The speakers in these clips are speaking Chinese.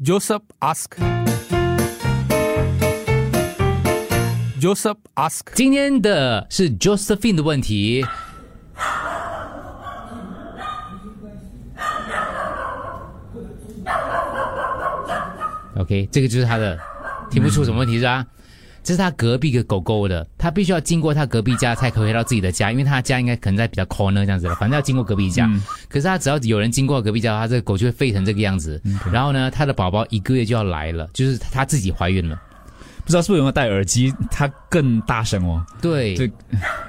Joseph ask. Joseph ask. 今天的是 Josephine 的问题。OK，这个就是他的，听不出什么问题是吧？这是他隔壁的狗狗的，他必须要经过他隔壁家才可以回到自己的家，因为他家应该可能在比较 corner 这样子的，反正要经过隔壁家。可是他只要有人经过隔壁家，他这个狗就会吠成这个样子。然后呢，他的宝宝一个月就要来了，就是他自己怀孕了。不知道是不是有没有戴耳机，它更大声哦。对，对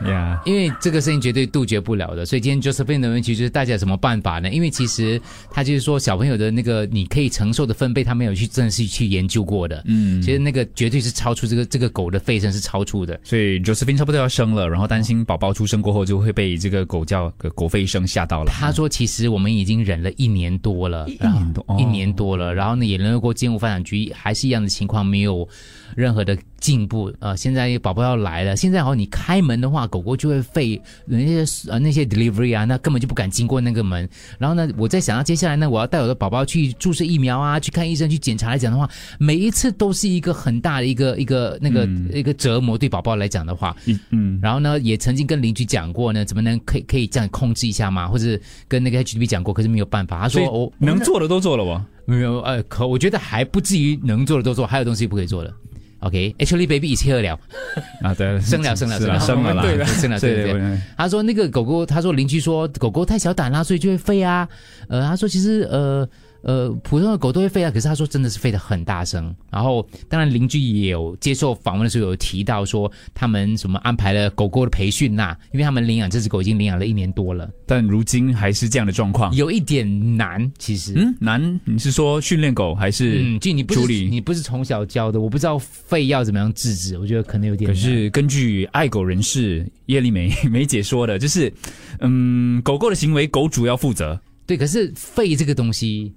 呀，因为这个声音绝对杜绝不了的，所以今天 Josephine 的问题就是大家有什么办法呢？因为其实他就是说小朋友的那个你可以承受的分贝，他没有去正式去研究过的。嗯，其实那个绝对是超出这个这个狗的吠声是超出的。所以 Josephine 差不多要生了，然后担心宝宝出生过后就会被这个狗叫狗吠声吓到了。他说，其实我们已经忍了一年多了，一年多，一年多了，然后呢也联络过建物发展局还是一样的情况，没有任何的进步。呃，现在宝宝要来了，现在好，你开门的话，狗狗就会吠，那些呃那些 delivery 啊，那根本就不敢经过那个门。然后呢，我在想到接下来呢，我要带我的宝宝去注射疫苗啊，去看医生去检查来讲的话，每一次都是一个很大的一个一个那个一个折磨，对宝宝来讲的话，嗯，然后呢，也曾经跟邻居讲过呢，怎么能可以可以这样控制一下吗？或者跟那个 HDB 讲过，可是没有办法。他说我能做的都做了吧？没有，呃，可我觉得还不至于能做的都做，还有东西不可以做的。OK，actually baby 已经喝了 啊，对，生了生了生了 生了，对生了对对对。他说那个狗狗，他说邻居说狗狗太小胆啦，所以就会飞啊。呃，他说其实呃。呃，普通的狗都会吠啊，可是他说真的是吠得很大声。然后，当然邻居也有接受访问的时候有提到说，他们什么安排了狗狗的培训呐，因为他们领养这只狗已经领养了一年多了，但如今还是这样的状况，有一点难。其实，嗯，难？你是说训练狗还是？嗯，就你不是你不是从小教的，我不知道吠要怎么样制止，我觉得可能有点。可是根据爱狗人士叶丽梅 梅姐说的，就是，嗯，狗狗的行为狗主要负责。对，可是吠这个东西。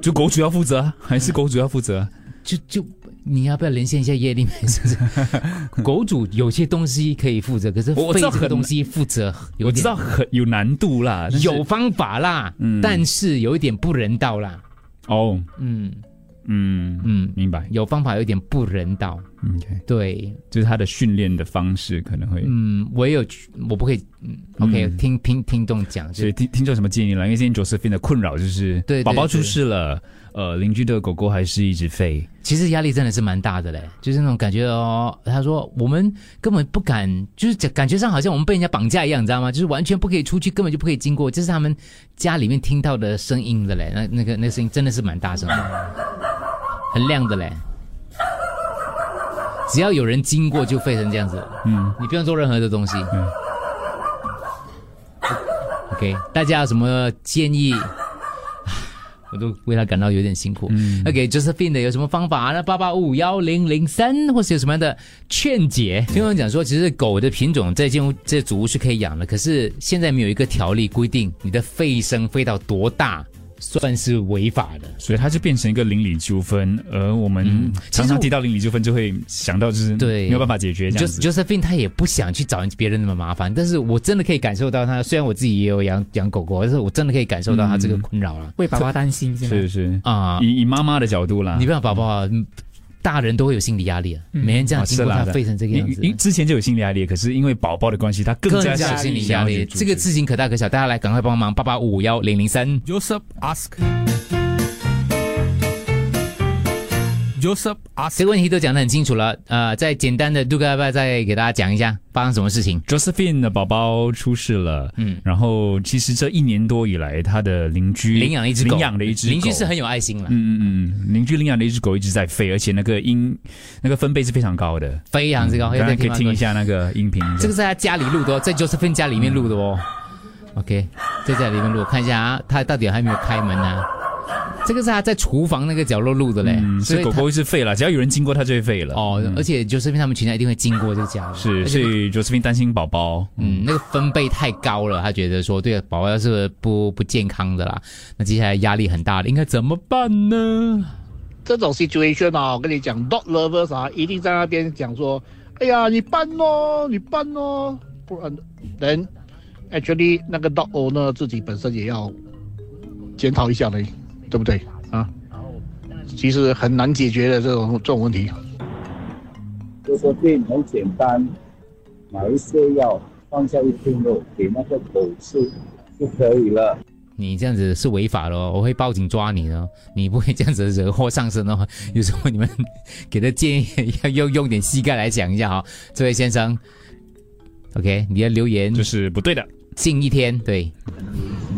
就狗主要负责，还是狗主要负责？就就你要不要连线一下叶丽梅？是不是？狗主有些东西可以负责，可是我知道很东西负责，我知道很有难度啦，有方法啦，但是有一点不人道啦。哦，嗯。嗯嗯，明白。有方法有点不人道。OK，对，就是他的训练的方式可能会。嗯，我也有，我不可以。嗯，OK，听听听众讲。所以听听众什么建议了？因为今天 Josephine 的困扰就是，对，宝宝出事了，呃，邻居的狗狗还是一直吠。其实压力真的是蛮大的嘞，就是那种感觉哦。他说我们根本不敢，就是感觉上好像我们被人家绑架一样，你知道吗？就是完全不可以出去，根本就不可以经过。这是他们家里面听到的声音的嘞。那那个那声音真的是蛮大声的。很亮的嘞，只要有人经过就沸成这样子。嗯，你不用做任何的东西。嗯。OK，大家有什么建议？我都为他感到有点辛苦。嗯。OK，Josephine 的有什么方法？那八八五幺零零三，或是有什么样的劝解？听我讲说，其实狗的品种在进屋这主屋是可以养的，可是现在没有一个条例规定你的吠声吠到多大。算是违法的，所以它就变成一个邻里纠纷。而我们常常提到邻里纠纷，就会想到就是对没有办法解决。就 Josephine 他也不想去找别人那么麻烦，但是我真的可以感受到他。虽然我自己也有养养狗狗，但是我真的可以感受到他这个困扰了，为爸爸担心，是是啊，以以妈妈的角度啦，你不要宝宝。大人都会有心理压力啊，每天这样经过他废成这个样子，因之前就有心理压力，可是因为宝宝的关系，他更加有心理压力。这个事情可大可小，大家来赶快帮忙，八八五幺零零三。Joseph ask。Joseph 啊，这个问题都讲得很清楚了。呃，再简单的杜哥要不要再给大家讲一下发生什么事情？Josephine 的宝宝出事了，嗯，然后其实这一年多以来，他的邻居领养了一只狗，领养的一只邻居是很有爱心了，嗯嗯嗯，邻居领养的一只狗一直在吠，而且那个音那个分贝是非常高的，非常之高。大家可以听一下那个音频，这个在他家里录的，在 Josephine 家里面录的哦。OK，在家里面录，看一下啊，他到底还没有开门呢？这个是他在厨房那个角落录的嘞，所以狗狗是废了，只要有人经过，它就会废了。哦，而且 Josephine 他们全家一定会经过这个家，是，所以 Josephine 担心宝宝，嗯，那个分贝太高了，他觉得说对宝宝要是不不健康的啦，那接下来压力很大的，应该怎么办呢？这种 situation 啊，我跟你讲，dog lovers 啊，一定在那边讲说，哎呀，你搬哦，你搬哦，不然人 actually 那个 dog owner 自己本身也要检讨一下嘞。对不对啊？其实很难解决的这种这种问题。就说病很简单，买一些药放下一片肉给那个狗吃就可以了。你这样子是违法的哦，我会报警抓你的。你不会这样子惹祸上身哦。有时候你们给的建议要用用点膝盖来讲一下哈、这位先生，OK，你的留言就是不对的。近一天，对，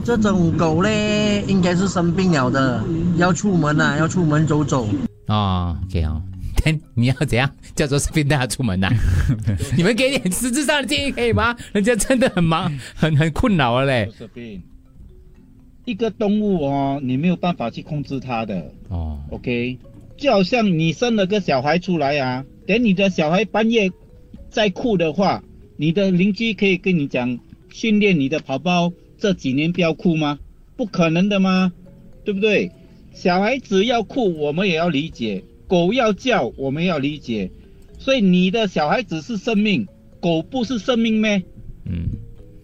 这种狗嘞，应该是生病了的，要出门啊，要出门走走。哦，OK 哦。但你要怎样叫做生病带他出门呐、你们给点实质上的建议可以吗？人家真的很忙，很很困扰了嘞。一个动物哦，你没有办法去控制它的哦，，OK？就好像你生了个小孩出来啊，等你的小孩半夜在哭的话，你的邻居可以跟你讲，训练你的宝宝这几年不要哭吗？不可能的吗？对不对？小孩子要哭，我们也要理解；狗要叫，我们要理解。所以你的小孩子是生命，狗不是生命咩？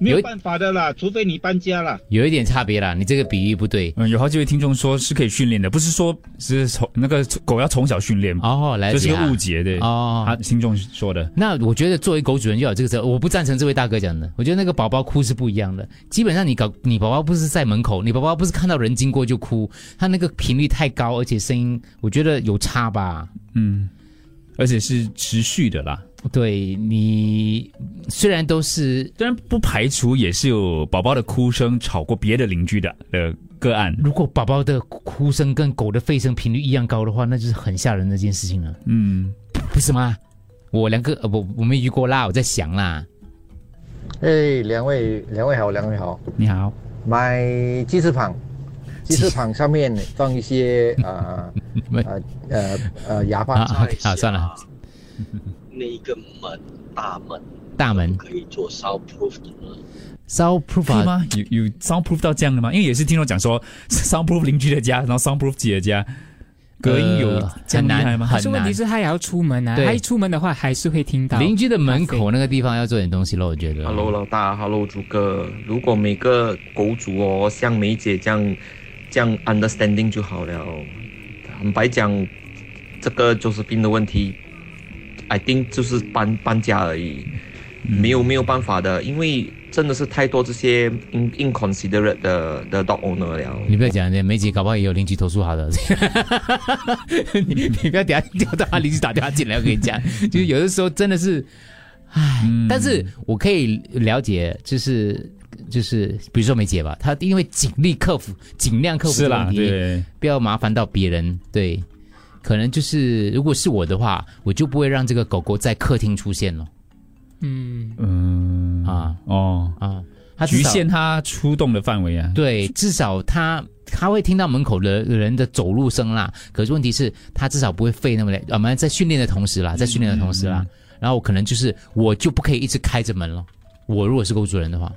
没有办法的啦，除非你搬家啦。有一点差别啦，你这个比喻不对。嗯，有好几位听众说是可以训练的，不是说是从那个狗要从小训练，哦，来这是个误解，对。哦他听众说的，那我觉得作为狗主人就有这个责任，我不赞成这位大哥讲的。我觉得那个宝宝哭是不一样的。基本上你搞你宝宝不是在门口，你宝宝不是看到人经过就哭，他那个频率太高，而且声音我觉得有差吧。嗯，而且是持续的啦。对你虽然都是，虽然不排除也是有宝宝的哭声吵过别的邻居的的个案。如果宝宝的哭声跟狗的吠声频率一样高的话，那就是很吓人的一件事情了，嗯，不是吗？我两个呃我我没遇过啦，我在想啦。哎，两位两位好，两位好。你好，买鸡翅膀，鸡翅膀上面放一些呃 呃呃呃哑巴啊，OK，好，算了，那一个门大门大门可以做 soundproof 的呢？soundproof 啊吗？有有 soundproof 到这样的吗？因为也是听我讲说 soundproof 邻居的家，然后 soundproof 自己的家，隔音有呃这样厉害吗？很可是问题是他也要出门啊，他一出门的话还是会听到邻居的门口那个地方要做点东西咯，我觉得。Hello 老大，Hello 朱哥，如果每个狗主哦像梅姐这样这样 understanding 就好了。坦白讲，这个就是病的问题，I think 就是搬搬家而已，没有没有办法的，因为真的是太多这些 in inconsiderate 的的 dog owner 了。你不要讲，梅姐搞不好也有邻居投诉好的。你你不要等下叫到他邻居打电话进来，我跟你讲，就是有的时候真的是，唉，但是我可以了解，就是就是比如说梅姐吧，她因为尽力克服，尽量克服是啦，这个问题，对，不要麻烦到别人，对。可能就是，如果是我的话，我就不会让这个狗狗在客厅出现了嗯，嗯啊哦，啊。它局限它出动的范围啊。对，至少它它会听到门口的人的走路声啦。可是问题是，它至少不会吠那么累。我们在训练的同时啦，在训练的同时啦，然后可能就是我就不可以一直开着门了。我如果是狗主人的话，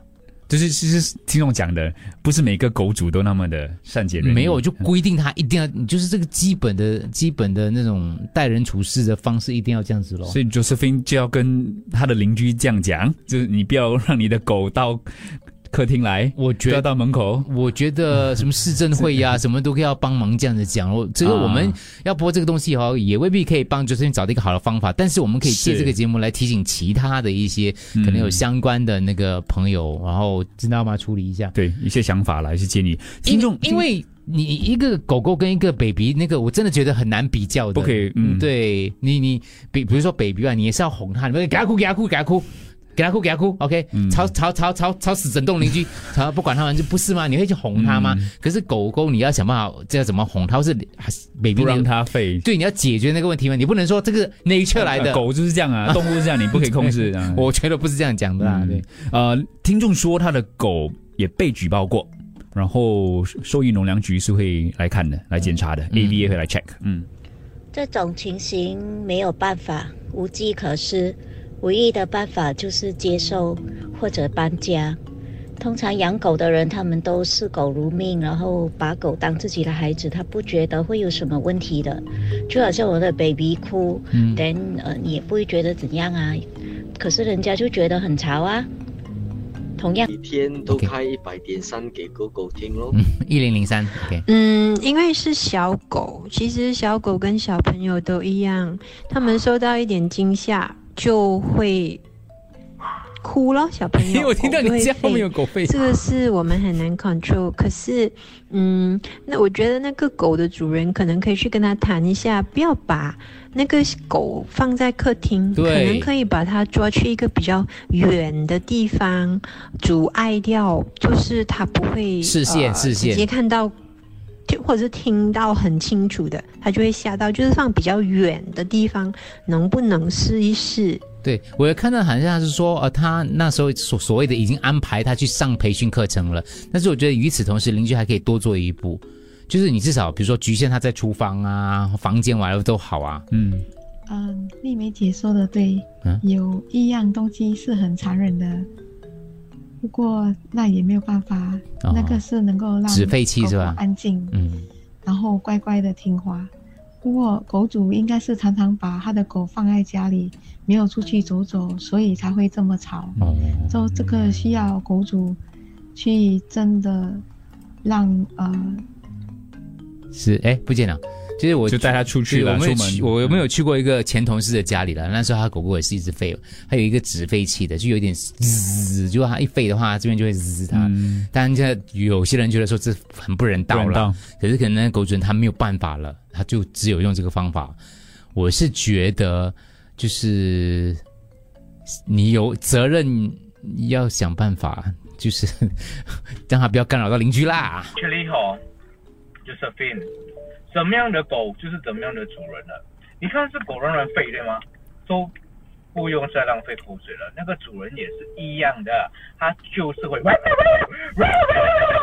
就是其实听众讲的，不是每个狗主都那么的善解人意。没有就规定他一定要，你就是这个基本的基本的那种待人处事的方式一定要这样子咯。所以 Josephine 就要跟他的邻居这样讲，就是你不要让你的狗到客厅来，我觉得要到门口。我觉得什么市政会呀、什么都要帮忙这样子讲。我这个我们啊要播这个东西哦，也未必可以帮 Josephine 找到一个好的方法，但是我们可以借是这个节目来提醒其他的一些嗯可能有相关的那个朋友，然后知道吗？处理一下。对一些想法来，一些建议。听因众因为你一个狗狗跟一个 baby 那个，我真的觉得很难比较的。不可以嗯对你你比比如说 baby 啊，你也是要哄他，你不要给他哭给他哭给他哭。给他哭，给他哭，OK，、嗯吵吵吵吵吵死整栋邻居，吵不管他们就不是吗？你会去哄他吗？嗯可是狗狗你要想办法，这要怎么哄它，或是 baby 不让你它吠。对，你要解决那个问题嘛，你不能说这个 nature 来的。呃狗就是这样啊，动物是这样，你不可以控制啊。我觉得不是这样讲的啦，嗯对，呃，听众说他的狗也被举报过，然后兽医农粮局是会来看的，来检查的、a v a 会来 check。嗯，这种情形没有办法，无计可施，唯一的办法就是接受或者搬家。通常养狗的人，他们都视狗如命，然后把狗当自己的孩子，他不觉得会有什么问题的。就好像我的 baby 哭，嗯等呃你也不会觉得怎样啊，可是人家就觉得很潮啊。同样一天都开一百点三给狗狗听咯。嗯，一零零三嗯，因为是小狗，其实小狗跟小朋友都一样，他们受到一点惊吓就会哭了。小朋友，我听到你狗就会家后面有狗吠这个是我们很难 control。可是，嗯，那我觉得那个狗的主人可能可以去跟他谈一下，不要把那个狗放在客厅，可能可以把它抓去一个比较远的地方，阻碍掉，就是它不会视线呃视线直接看到。就或者是听到很清楚的，他就会吓到。就是放比较远的地方，能不能试一试？对我也看到好像是说，呃，他那时候所所谓的已经安排他去上培训课程了，但是我觉得与此同时，邻居还可以多做一步，就是你至少比如说局限他在厨房啊、房间玩都好啊，嗯，嗯，丽梅姐说的对，嗯有一样东西是很残忍的，不过那也没有办法，哦那个是能够让纸废气是吧安静，嗯，然后乖乖的听话。不过狗主应该是常常把他的狗放在家里，没有出去走走，所以才会这么吵。哦，就这个需要狗主去真的让呃是哎不见了。就是我就带它出去了我没有出门，我有没有去过一个前同事的家里了？那时候他狗狗也是一直吠，还有一个纸废气的，就有点滋，如果它一吠的话，这边就会滋它。当然，现在有些人觉得说这很不人道了道，可是可能那狗主人他没有办法了，他就只有用这个方法。我是觉得，就是你有责任要想办法，就是 让他不要干扰到邻居啦。Actually 哈，Josephine，怎么样的狗就是怎么样的主人了。你看是狗让人吠对吗？都不用再浪费口水了。那个主人也是一样的，他就是会。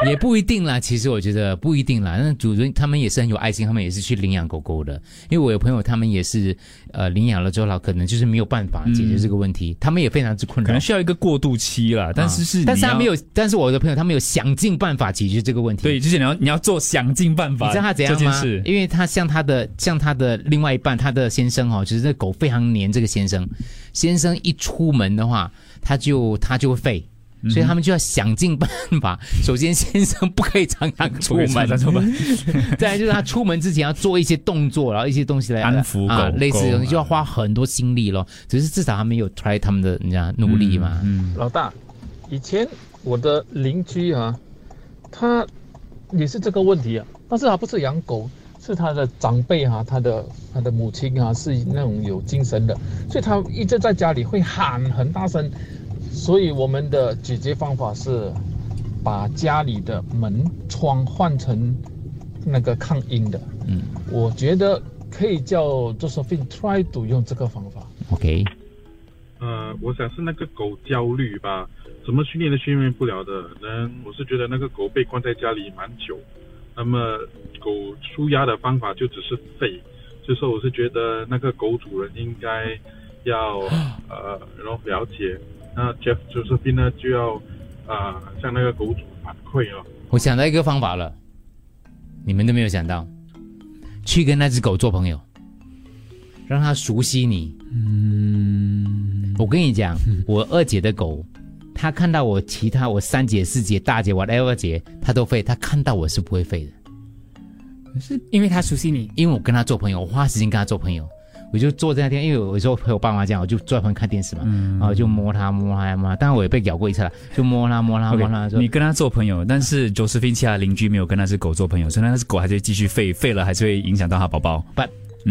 也不一定啦，其实我觉得不一定啦。那主人他们也是很有爱心，他们也是去领养狗狗的。因为我有朋友，他们也是呃领养了之后，老可能就是没有办法解决这个问题，他们也非常之困扰，可能需要一个过渡期啦。但是是啊但是他没有，但是我的朋友他们有想尽办法解决这个问题。对，就是你要你要做想尽办法，你知道他怎样吗这件事？因为他像他的像他的另外一半，他的先生哦，就是这狗非常黏这个先生，先生一出门的话，他就他就会废。所以他们就要想尽办法。首先，先生不可以常常出门，出门 再来就是他出门之前要做一些动作，然后一些东西来安抚狗啊，类似的东西就要花很多心力咯。只是至少他们有 try 他们的人家努力嘛。嗯，老大，以前我的邻居啊，他也是这个问题啊，但是他不是养狗，是他的长辈哈、他的他的母亲啊是那种有精神的，所以他一直在家里会喊很大声，所以我们的解决方法是把家里的门窗换成那个抗音的。嗯，我觉得可以叫 Josephine try to 用这个方法。OK，呃，我想是那个狗焦虑吧，怎么训练都训练不了的。人我是觉得那个狗被关在家里蛮久，那么狗舒压的方法就只是吠，就是我是觉得那个狗主人应该要 呃，然后了解，那 Jeff Josephine 呢就要啊、呃、向那个狗主反馈哦。我想到一个方法了，你们都没有想到，去跟那只狗做朋友，让它熟悉你。嗯，我跟你讲，我二姐的狗，它看到我其他我三姐、四姐、大姐、whatever 姐，他都废，他看到我是不会废的。是因为他熟悉你，因为我跟他做朋友，我花时间跟他做朋友。我就坐在那天，因为我有时候陪我爸妈这样，我就坐在旁边看电视嘛，然后就摸他摸它摸他，当然我也被咬过一次了，就摸他摸它摸它。OK，你跟他做朋友，但是周斯芬其他邻居没有跟那只狗做朋友，所以那只狗还是继续吠，吠了还是会影响到他宝宝。But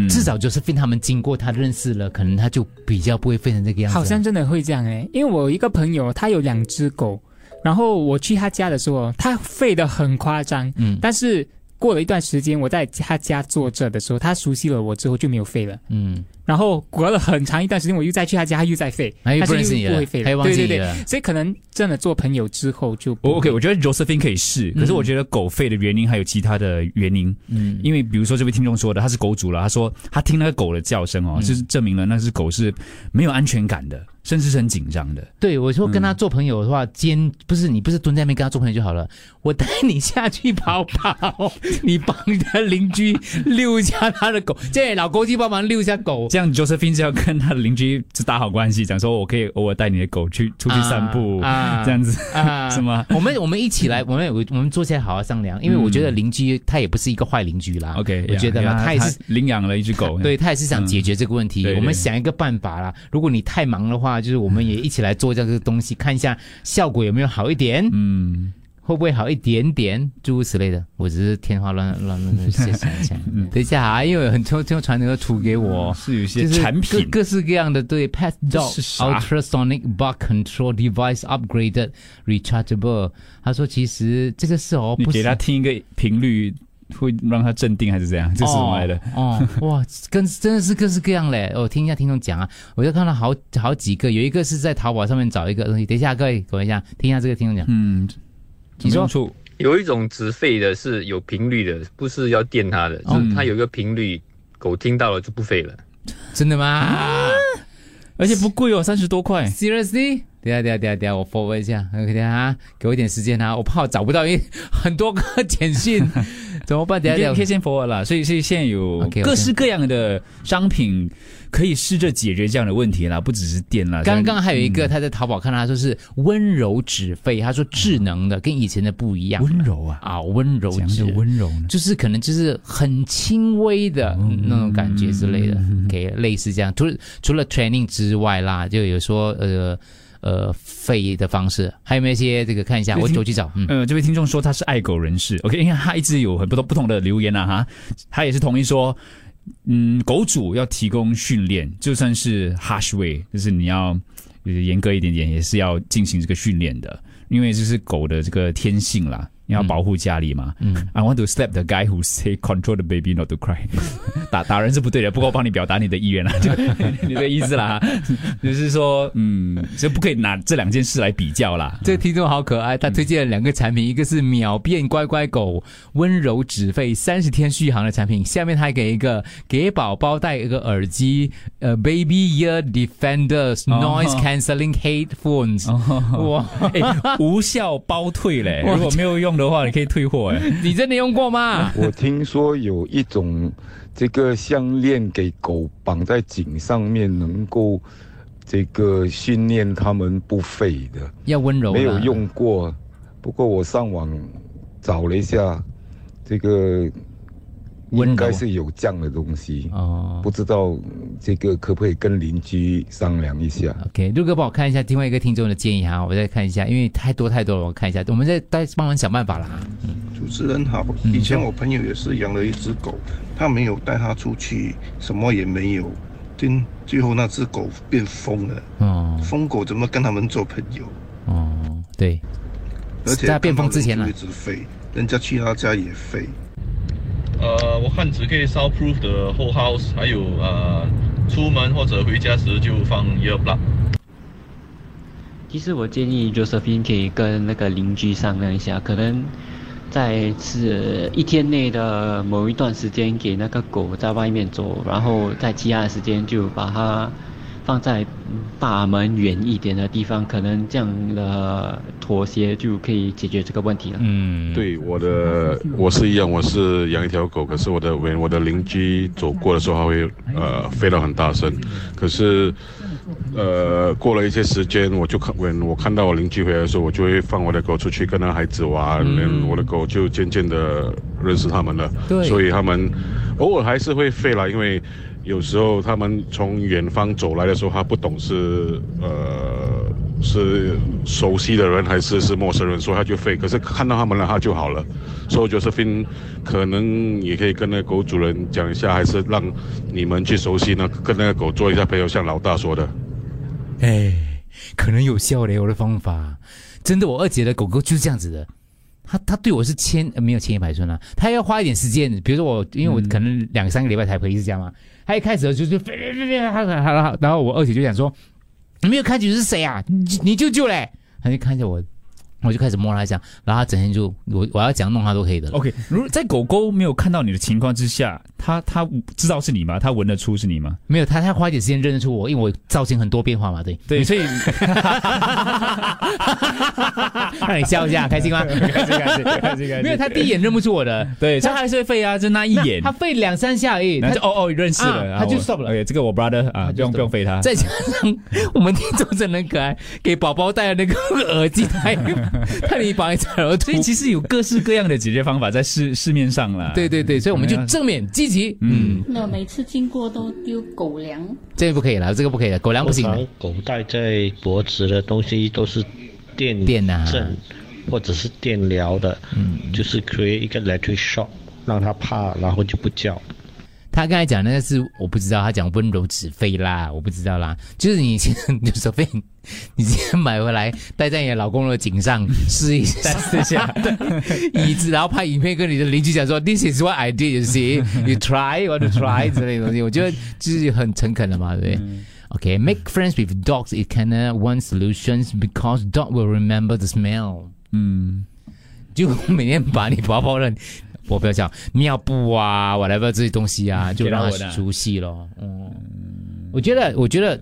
至少就是跟他们经过他认识了，可能他就比较不会变成这个样子。好像真的会这样哎，因为我有一个朋友，他有两只狗，然后我去他家的时候，他吠得很夸张，嗯，但是过了一段时间，我在他家坐着的时候，他熟悉了我之后就没有吠了，嗯，然后隔了很长一段时间，我又再去他家，他又在吠，他又不是认识你了不会吠他又忘记对对你了。对，所以可能真的做朋友之后就不 OK，我觉得 Josephine 可以试，可是我觉得狗吠的原因还有其他的原因。嗯，因为比如说这位听众说的，他是狗主了，他说他听那个狗的叫声哦，嗯。就是证明了那只狗是没有安全感的，甚至是很紧张的。对，我说跟他做朋友的话，肩不是你不是蹲在那边跟他做朋友就好了，我带你下去跑跑，你帮你的邻居遛一下他的狗，这老公去帮忙遛一下狗，这样 Josephine 是要跟他的邻居就打好关系，讲说我可以偶尔带你的狗去出去散步，啊这样子啊 是吗？我们我们一起来，我们有我们坐下来好好商量，因为我觉得邻居他也不是一个坏邻居啦。OK，我觉得啦，呀他也是领养了一只狗，对他也是想解决这个问题。我们想一个办法啦。如果你太忙的话，就是我们也一起来做这个东西，看一下效果有没有好一点。嗯，会不会好一点点？诸如此类的，我只是天花乱乱乱乱想一想。等一下啊，因为有很多听传那个图给我，是有些产品各各式各样的对 Pet Dog Ultrasonic Bug Control Device Upgraded Rechargeable。他说其实这个是哦，不给他听一个频率，会让他镇定还是怎样？这是什么来的？哦，哦哇，跟真的是各式各样嘞！我听一下听众讲啊，我就看到好好几个，有一个是在淘宝上面找一个东西。等一下，各位等一下，听一下这个听众讲。嗯，你说有一种止吠的是有频率的，不是要电它的，哦就是它有一个频率，狗听到了就不吠了。真的吗？而且不贵哦，三十多块。Seriously？等一下等一下等一下等下，我 forward 一下，OK 等下啊，给我一点时间啊，我怕我找不到，因为 很多个简讯，怎么办？等一下等一下你可先 forward 了，所以所以现在有各式各样的商品可以试着解决这样的问题啦，不只是电啦。刚刚还有一个，嗯他在淘宝看到他说是温柔止吠，他说智能的，跟以前的不一样。温柔啊啊，温柔怎样止的温柔呢？就是可能就是很轻微的那种感觉之类的，给类似这样。除了除了 training 之外啦，就有说呃呃吠的方式，还有没有一些这个看一下？我听我去找，嗯。呃，这位听众说他是爱狗人士，OK，因为他一直有很多不同的留言啊哈，他也是同意说，嗯，狗主要提供训练，就算是 harsh way，就是你要严格一点点，也是要进行这个训练的，因为这是狗的这个天性啦。你要保护家里嘛？嗯，I want to slap the guy who say control the baby not to cry. 打打人是不对的，不过我帮你表达你的意愿啦，就 你的意思啦，就是说，嗯，就不可以拿这两件事来比较啦。这个听众好可爱，他推荐了两个产品，一个是秒变乖乖狗温柔止吠三十天续航的产品，下面他还给一个给宝宝戴一个耳机，呃，Baby Ear Defenders Noise Cancelling Headphones，哇，哎，无效包退嘞！如果没有用的话，你可以退货哎。你真的用过吗？我听说有一种这个项链给狗绑在颈上面，能够这个训练它们不吠的。要温柔没有用过，不过我上网找了一下，这个应该是有这样的东西。哦，不知道这个可不可以跟邻居商量一下？OK，陆哥帮我看一下另外一个听众的建议哈，我再看一下，因为太多太多了，我看一下，我们再再帮忙想办法啦。主持人好，以前我朋友也是养了一只狗，他没有带它出去，什么也没有，最最后那只狗变疯了。哦疯狗怎么跟他们做朋友？哦，对，而且在变疯之前呢一直飞，人家去他家也吠。呃，我看只可以 soundproof 的 whole house，还有呃，出门或者回家时就放 earplug。其实我建议 Josephine 可以跟那个邻居商量一下，可能在是一天内的某一段时间给那个狗在外面走，然后在其他的时间就把它放在嗯大门远一点的地方，可能这样的妥协就可以解决这个问题了。嗯，对，我的我是一样，我是养一条狗，可是我的我的邻居走过的时候，它会呃飞到很大声，可是呃过了一些时间，我就看 when 我看到我邻居回来的时候，我就会放我的狗出去跟那孩子玩，嗯、我的狗就渐渐的认识他们了，对所以他们偶尔还是会吠啦，因为。有时候他们从远方走来的时候，他不懂是呃是熟悉的人还是是陌生人，所以他就吠。可是看到他们了，他就好了。所以 Josephine 可能也可以跟那个狗主人讲一下，还是让你们去熟悉呢，跟那个狗做一下朋友，像老大说的。哎，可能有效嘞，我的方法。真的，我二姐的狗狗就是这样子的。他他对我是千、呃、没有千依百顺啊，他要花一点时间。比如说我，因为我可能两三个礼拜才回一次家嘛，他一开始就是飞飞飞飞，然后我二姐就想说：“你没有看清是谁啊？你你舅舅嘞？”他就看一下我，我就开始摸它讲，然后它整天就我我要怎样弄它都可以的了。OK，如果在狗狗没有看到你的情况之下，它它知道是你吗？它闻得出是你吗？没有，它它花一点时间认得出我，因为我造型很多变化嘛，对对，所以让你 笑一下，开心吗？开心开心开心开心没有，它第一眼认不出我的，对，它还是会吠啊，就那一眼，它吠两三下而已，它就哦哦认识了，啊它就 stop 了。OK，这个我 brother 啊，不用不用吠它。再加上我们听众真的很可爱，给宝宝戴的那个耳机戴，戴了一把耳所以其实有各式各样的解决方法在市市面上啦。对对对，所以我们就正面积极，嗯，那每次经过都丢狗粮，这个不可以了，这个不可以了，狗粮不行。的。狗戴在脖子的东西都是电电啊。震或者是电疗的，嗯，就是 create 一个 electric shock，让它怕，然后就不叫。他刚才讲那个是我不知道，他讲温柔止吠啦，我不知道啦。就是你先就说费，你今天买回来戴在你的老公的颈上试一下，试一下椅子，然后拍影片跟你的邻居讲说，This is what I did, you see, you try, want to try 之类的东西，我觉得就是很诚恳的嘛，对不对？Okay, make friends with dogs is kind of one solutions because dog will remember the smell. 嗯，就每天把你包包的，我不要讲尿布啊，whatever 这些东西啊，就让给它闻啊它熟悉咯。嗯，我觉得，我觉得。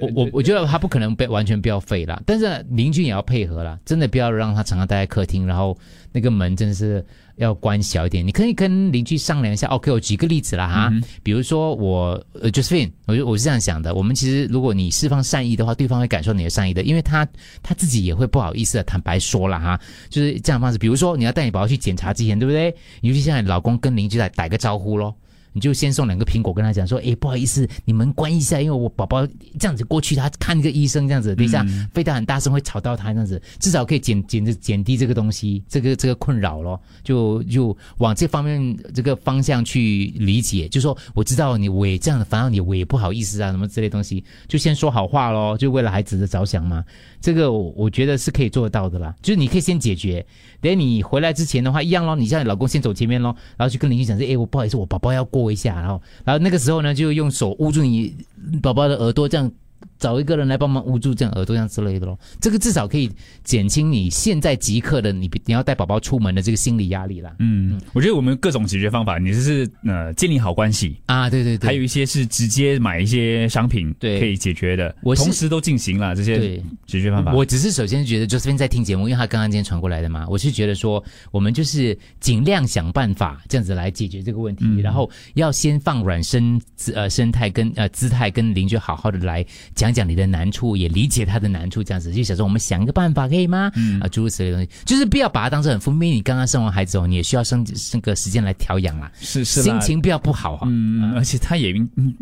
我我我觉得他不可能被完全不要废啦，但是邻居也要配合啦，真的不要让他常常待在客厅，然后那个门真的是要关小一点。你可以跟邻居商量一下。OK，我举个例子啦哈，比如说我呃 Josephine，我就我是这样想的，我们其实如果你释放善意的话，对方会感受你的善意的，因为他他自己也会不好意思的坦白说了哈，就是这样的方式。比如说你要带你宝宝去检查之前，对不对？尤其像你老公跟邻居来打个招呼咯。你就先送两个苹果，跟他讲说，哎，不好意思，你们关一下，因为我宝宝这样子过去，他看一个医生这样子，等一下嗯。飞得很大声会吵到他这样子，至少可以减减减低这个东西，这个这个困扰咯，就就往这方面这个方向去理解，就说我知道你我也这样的，反正你我也不好意思啊，什么之类东西，就先说好话咯，就为了孩子的着想嘛，这个我我觉得是可以做得到的啦，就是你可以先解决，等你回来之前的话一样咯，你叫你老公先走前面咯，然后去跟邻居讲说，哎，我不好意思，我宝宝要过一下，然后然后那个时候呢，就用手捂住你宝宝的耳朵，这样找一个人来帮忙捂住这样耳朵这样之类的咯。这个至少可以减轻你现在即刻的你你要带宝宝出门的这个心理压力啦。嗯，我觉得我们各种解决方法，你就是呃建立好关系啊，对对对，还有一些是直接买一些商品对可以解决的，我同时都进行了这些对解决方法。我只是首先觉得 Josephine 在听节目，因为他刚刚今天传过来的嘛，我是觉得说我们就是尽量想办法这样子来解决这个问题，然后要先放软身姿呃生态跟呃姿态跟邻居好好的来讲讲讲你的难处，也理解他的难处，这样子就想说我们想一个办法可以吗？啊，诸如此类的东西，就是不要把它当成很负面。你刚刚生完孩子哦，你也需要生生个时间来调养啦，是是心情不要不好哈、嗯，而且他也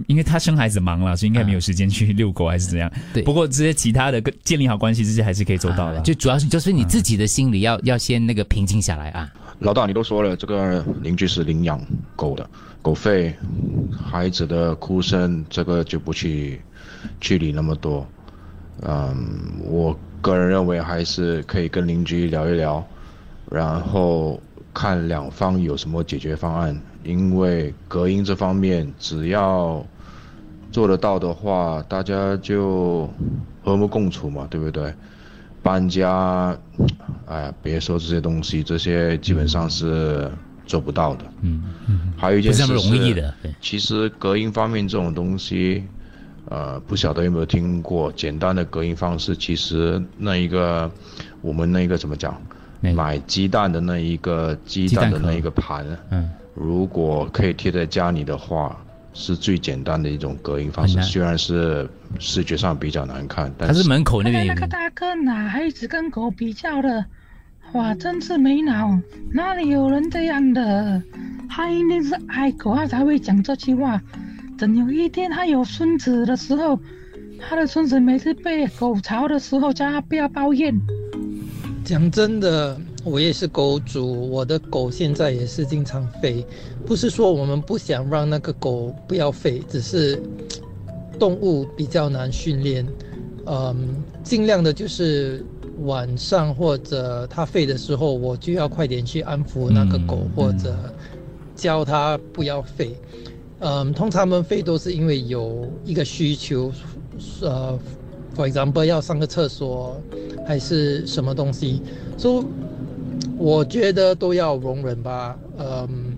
因为他生孩子忙了，所以应该没有时间去遛狗还是怎样。对不过这些其他的跟建立好关系，这些还是可以做到的。就主要是就是你自己的心理要、要先那个平静下来啊。老大，你都说了，这个邻居是领养狗的，狗吠，孩子的哭声，这个就不去去理那么多。嗯，我个人认为还是可以跟邻居聊一聊，然后看两方有什么解决方案。因为隔音这方面，只要做得到的话，大家就和睦共处嘛，对不对？搬家，哎呀，别说这些东西，这些基本上是做不到的。嗯嗯。还有一件事不是容易的其实隔音方面这种东西，呃，不晓得有没有听过简单的隔音方式？其实那一个我们那个怎么讲？买鸡蛋的那一个鸡蛋的那一个盘，嗯，如果可以贴在家里的话，是最简单的一种隔音方式。虽然是视觉上比较难看，但它是门口那边有那个大哥拿孩子跟狗比较的，哇，真是没脑，哪里有人这样的？他一定是爱狗，他才会讲这句话。等有一天他有孙子的时候，他的孙子每次被狗吵的时候，叫他不要抱怨。讲真的，我也是狗主，我的狗现在也是经常吠。不是说我们不想让那个狗不要吠，只是动物比较难训练。嗯，尽量的就是晚上或者它吠的时候，我就要快点去安抚那个狗，或者教它不要吠。嗯，嗯通常们飞都是因为有一个需求，呃，for example 要上个厕所，还是什么东西，所以我觉得都要容忍吧。嗯，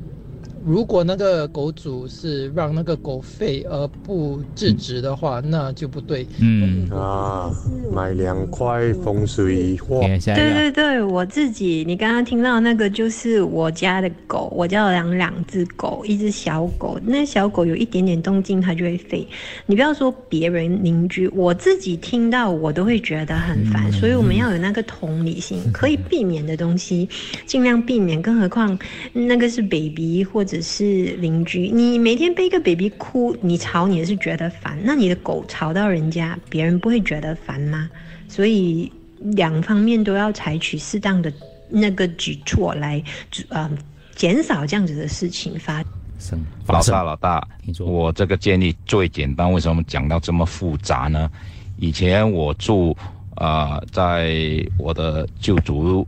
如果那个狗主是让那个狗吠而不制止的话，那就不对。嗯啊，买两块风水画。对对对，我自己，你刚刚听到那个就是我家的狗，我家有养两只狗，一只小狗，那小狗有一点点动静它就会吠。你不要说别人邻居，我自己听到我都会觉得很烦，所以我们要有那个同理心，可以避免的东西尽量避免，更何况那个是 baby 或者是邻居，你每天被一个 baby 哭，你吵你也是觉得烦，那你的狗吵到人家，别人不会觉得烦吗？所以两方面都要采取适当的那个举措来，呃，减少这样子的事情发生。老大老大，我这个建议最简单，为什么讲到这么复杂呢？以前我住呃，在我的旧族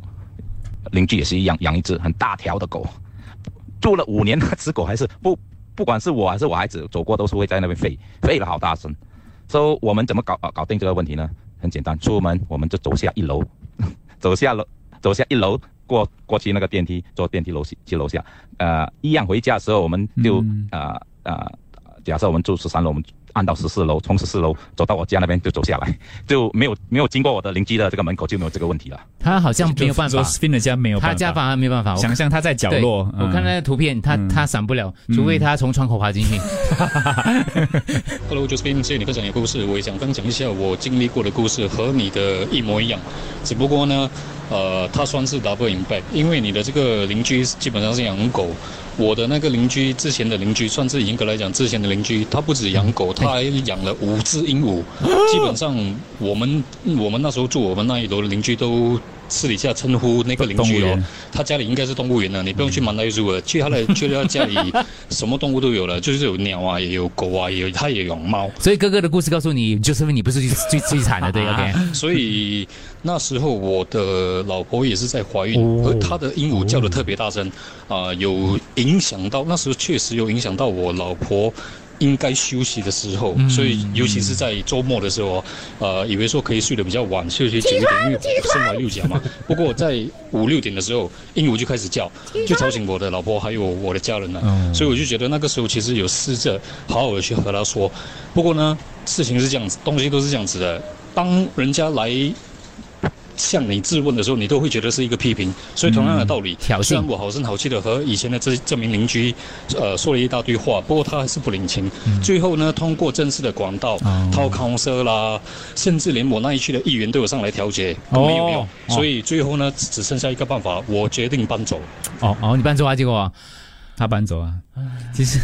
邻居也是一样，养一只很大条的狗，住了五年，那只狗还是不，不管是我还是我孩子走过，都是会在那边吠，吠了好大声。所以我们怎么搞搞定这个问题呢？很简单，出门我们就走下一楼，走下楼，走下一楼，过过去那个电梯，坐电梯楼去楼下，呃，一样回家的时候，我们就呃呃，假设我们住十三楼，我们按到十四楼，从十四楼走到我家那边就走下来，就没有没有经过我的邻居的这个门口，就没有这个问题了。他好像没有办法他家反而没办法。想象他在角落，我看那个图片，他他闪不了，除非他从窗口爬进去。Hello，Josephine，谢谢你分享你的故事，我也想分享一下我经历过的故事，和你的一模一样，只不过呢，呃，他算是 double impact，因为你的这个邻居基本上是养狗，我的那个邻居之前的邻居，算是严格来讲之前的邻居，他不止养狗，他还养了五只鹦鹉，基本上我们我们那时候住我们那一楼的邻居都。私底下称呼那个邻居哦，他家里应该是动物园的，你不用去 mandai 入了，去他的 去他家里什么动物都有了，就是有鸟啊，也有狗啊，也有他也有猫。所以哥哥的故事告诉你，就是因为你不是最最最惨的，对，OK。所以那时候我的老婆也是在怀孕，而她的鹦鹉叫的特别大声，啊，有影响到那时候确实有影响到我老婆。应该休息的时候，所以尤其是在周末的时候，呃，以为说可以睡得比较晚，休息久一点，因为身怀六甲嘛。不过在五六点的时候，鹦鹉就开始叫，就吵醒我的老婆还有我的家人了。所以我就觉得那个时候其实有试着好好的去和他说。不过呢，事情是这样子，东西都是这样子的。当人家来向你质问的时候，你都会觉得是一个批评。所以同样的道理。虽然我好声好气的和以前的这这名邻居，呃，说了一大堆话，不过他还是不领情。最后呢，通过正式的管道，掏康社啦，甚至连我那一区的议员都有上来调解，都没有用。所以最后呢，只剩下一个办法，我决定搬走。哦哦，你搬走啊？结果他搬走啊？其实。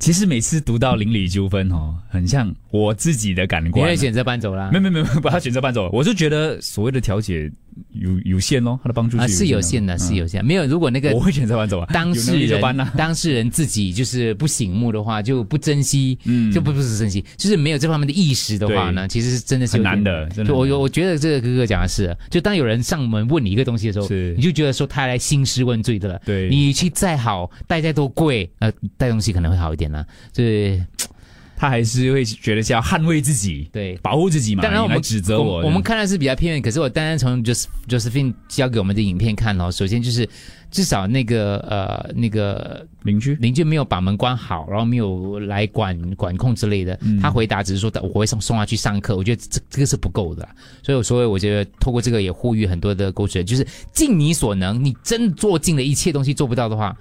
其实每次读到邻里纠纷哦，很像我自己的感官。你会选择搬走啦？没有没有没有，不要选择搬走。我就觉得所谓的调解有有限哦，他的帮助啊是有限的，是有限。没有，如果那个我会选择搬走啊。当事人当事人自己就是不醒目的话，就不珍惜，嗯，就不不是珍惜，就是没有这方面的意识的话呢，其实是真的是很难的。真的，我我觉得这个哥哥讲的是，就当有人上门问你一个东西的时候，你就觉得说他来兴师问罪的了。对，你去再好，带再多贵，呃，带东西可能会好一点啦。对。他还是会觉得是要捍卫自己，对，保护自己嘛。当然，我们指责我，我们看的是比较片面。可是我单单从 Jos Josephine 交给我们的影片看哦，首先就是至少那个呃那个邻居邻居没有把门关好，然后没有来管管控之类的。他回答只是说我会送送他去上课，我觉得这这个是不够的。所以，所以我觉得透过这个也呼吁很多的狗主人，就是尽你所能，你真做尽了一切东西做不到的话。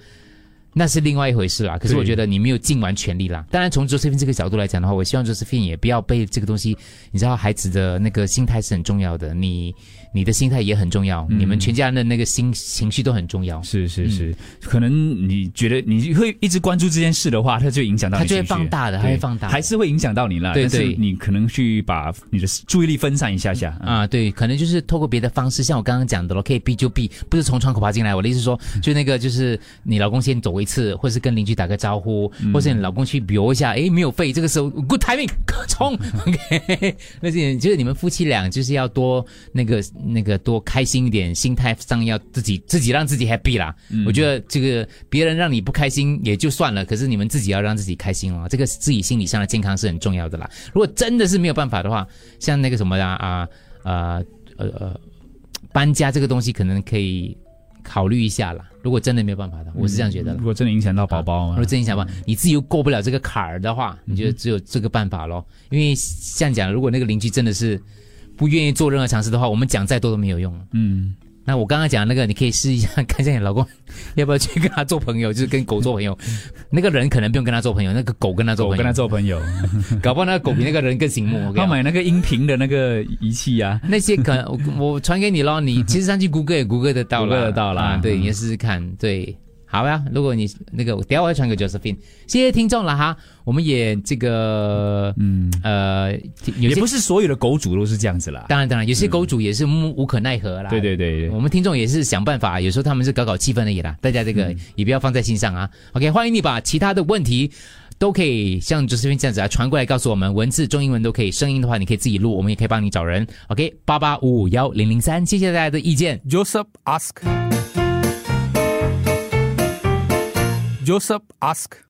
那是另外一回事啦，可是我觉得你没有尽完全力啦。当然，从 Josephine 这个角度来讲的话，我希望 Josephine 也不要被这个东西，你知道，孩子的那个心态是很重要的，你你的心态也很重要，你们全家人的那个心情绪都很重要。是是是，可能你觉得你会一直关注这件事的话，它就影响到它就会放大的，它会放大，还是会影响到你啦。对对，你可能去把你的注意力分散一下下啊，对，可能就是透过别的方式，像我刚刚讲的咯，可以避就避，不是从窗口爬进来。我的意思说，就那个就是你老公先走一次，或是跟邻居打个招呼，或是你老公去瞄一下，诶，没有费，这个时候 good timing，冲，OK，那是就是你们夫妻俩就是要多那个那个多开心一点，心态上要自己自己让自己 happy 啦。我觉得这个别人让你不开心也就算了，可是你们自己要让自己开心哦，这个自己心理上的健康是很重要的啦。如果真的是没有办法的话，像那个什么啊啊呃呃搬家这个东西，可能可以考虑一下啦。如果真的没有办法的，我是这样觉得嗯。如果真的影响到宝宝如果真影响到，你自己又过不了这个坎儿的话，你就只有这个办法咯。因为像讲，如果那个邻居真的是不愿意做任何尝试的话，我们讲再多都没有用。嗯，那我刚刚讲那个，你可以试一下，看一下你老公要不要去跟他做朋友，就是跟狗做朋友。那个人可能不用跟他做朋友，那个狗跟他做朋友，狗跟他做朋友，搞不好那个狗比那个人更醒目。我跟你讲他买那个音频的那个仪器啊，那些可能我 我传给你咯，你其实上去谷歌也谷歌得到了，Google 得到了啊对，嗯你也试试看，对。好呀，如果你那个，等下我会传给 Josephine，谢谢听众了哈。我们也这个，嗯呃，也不是所有的狗主都是这样子啦。当然当然，有些狗主也是无无可奈何啦。对对对对我们听众也是想办法，有时候他们是搞搞气氛而已啦。大家这个也不要放在心上啊。OK，欢迎你把其他的问题都可以像 Josephine 这样子啊传过来告诉我们，文字、中英文都可以，声音的话你可以自己录，我们也可以帮你找人。OK，八八五五幺零零三，谢谢大家的意见。Joseph ask. Joseph asked.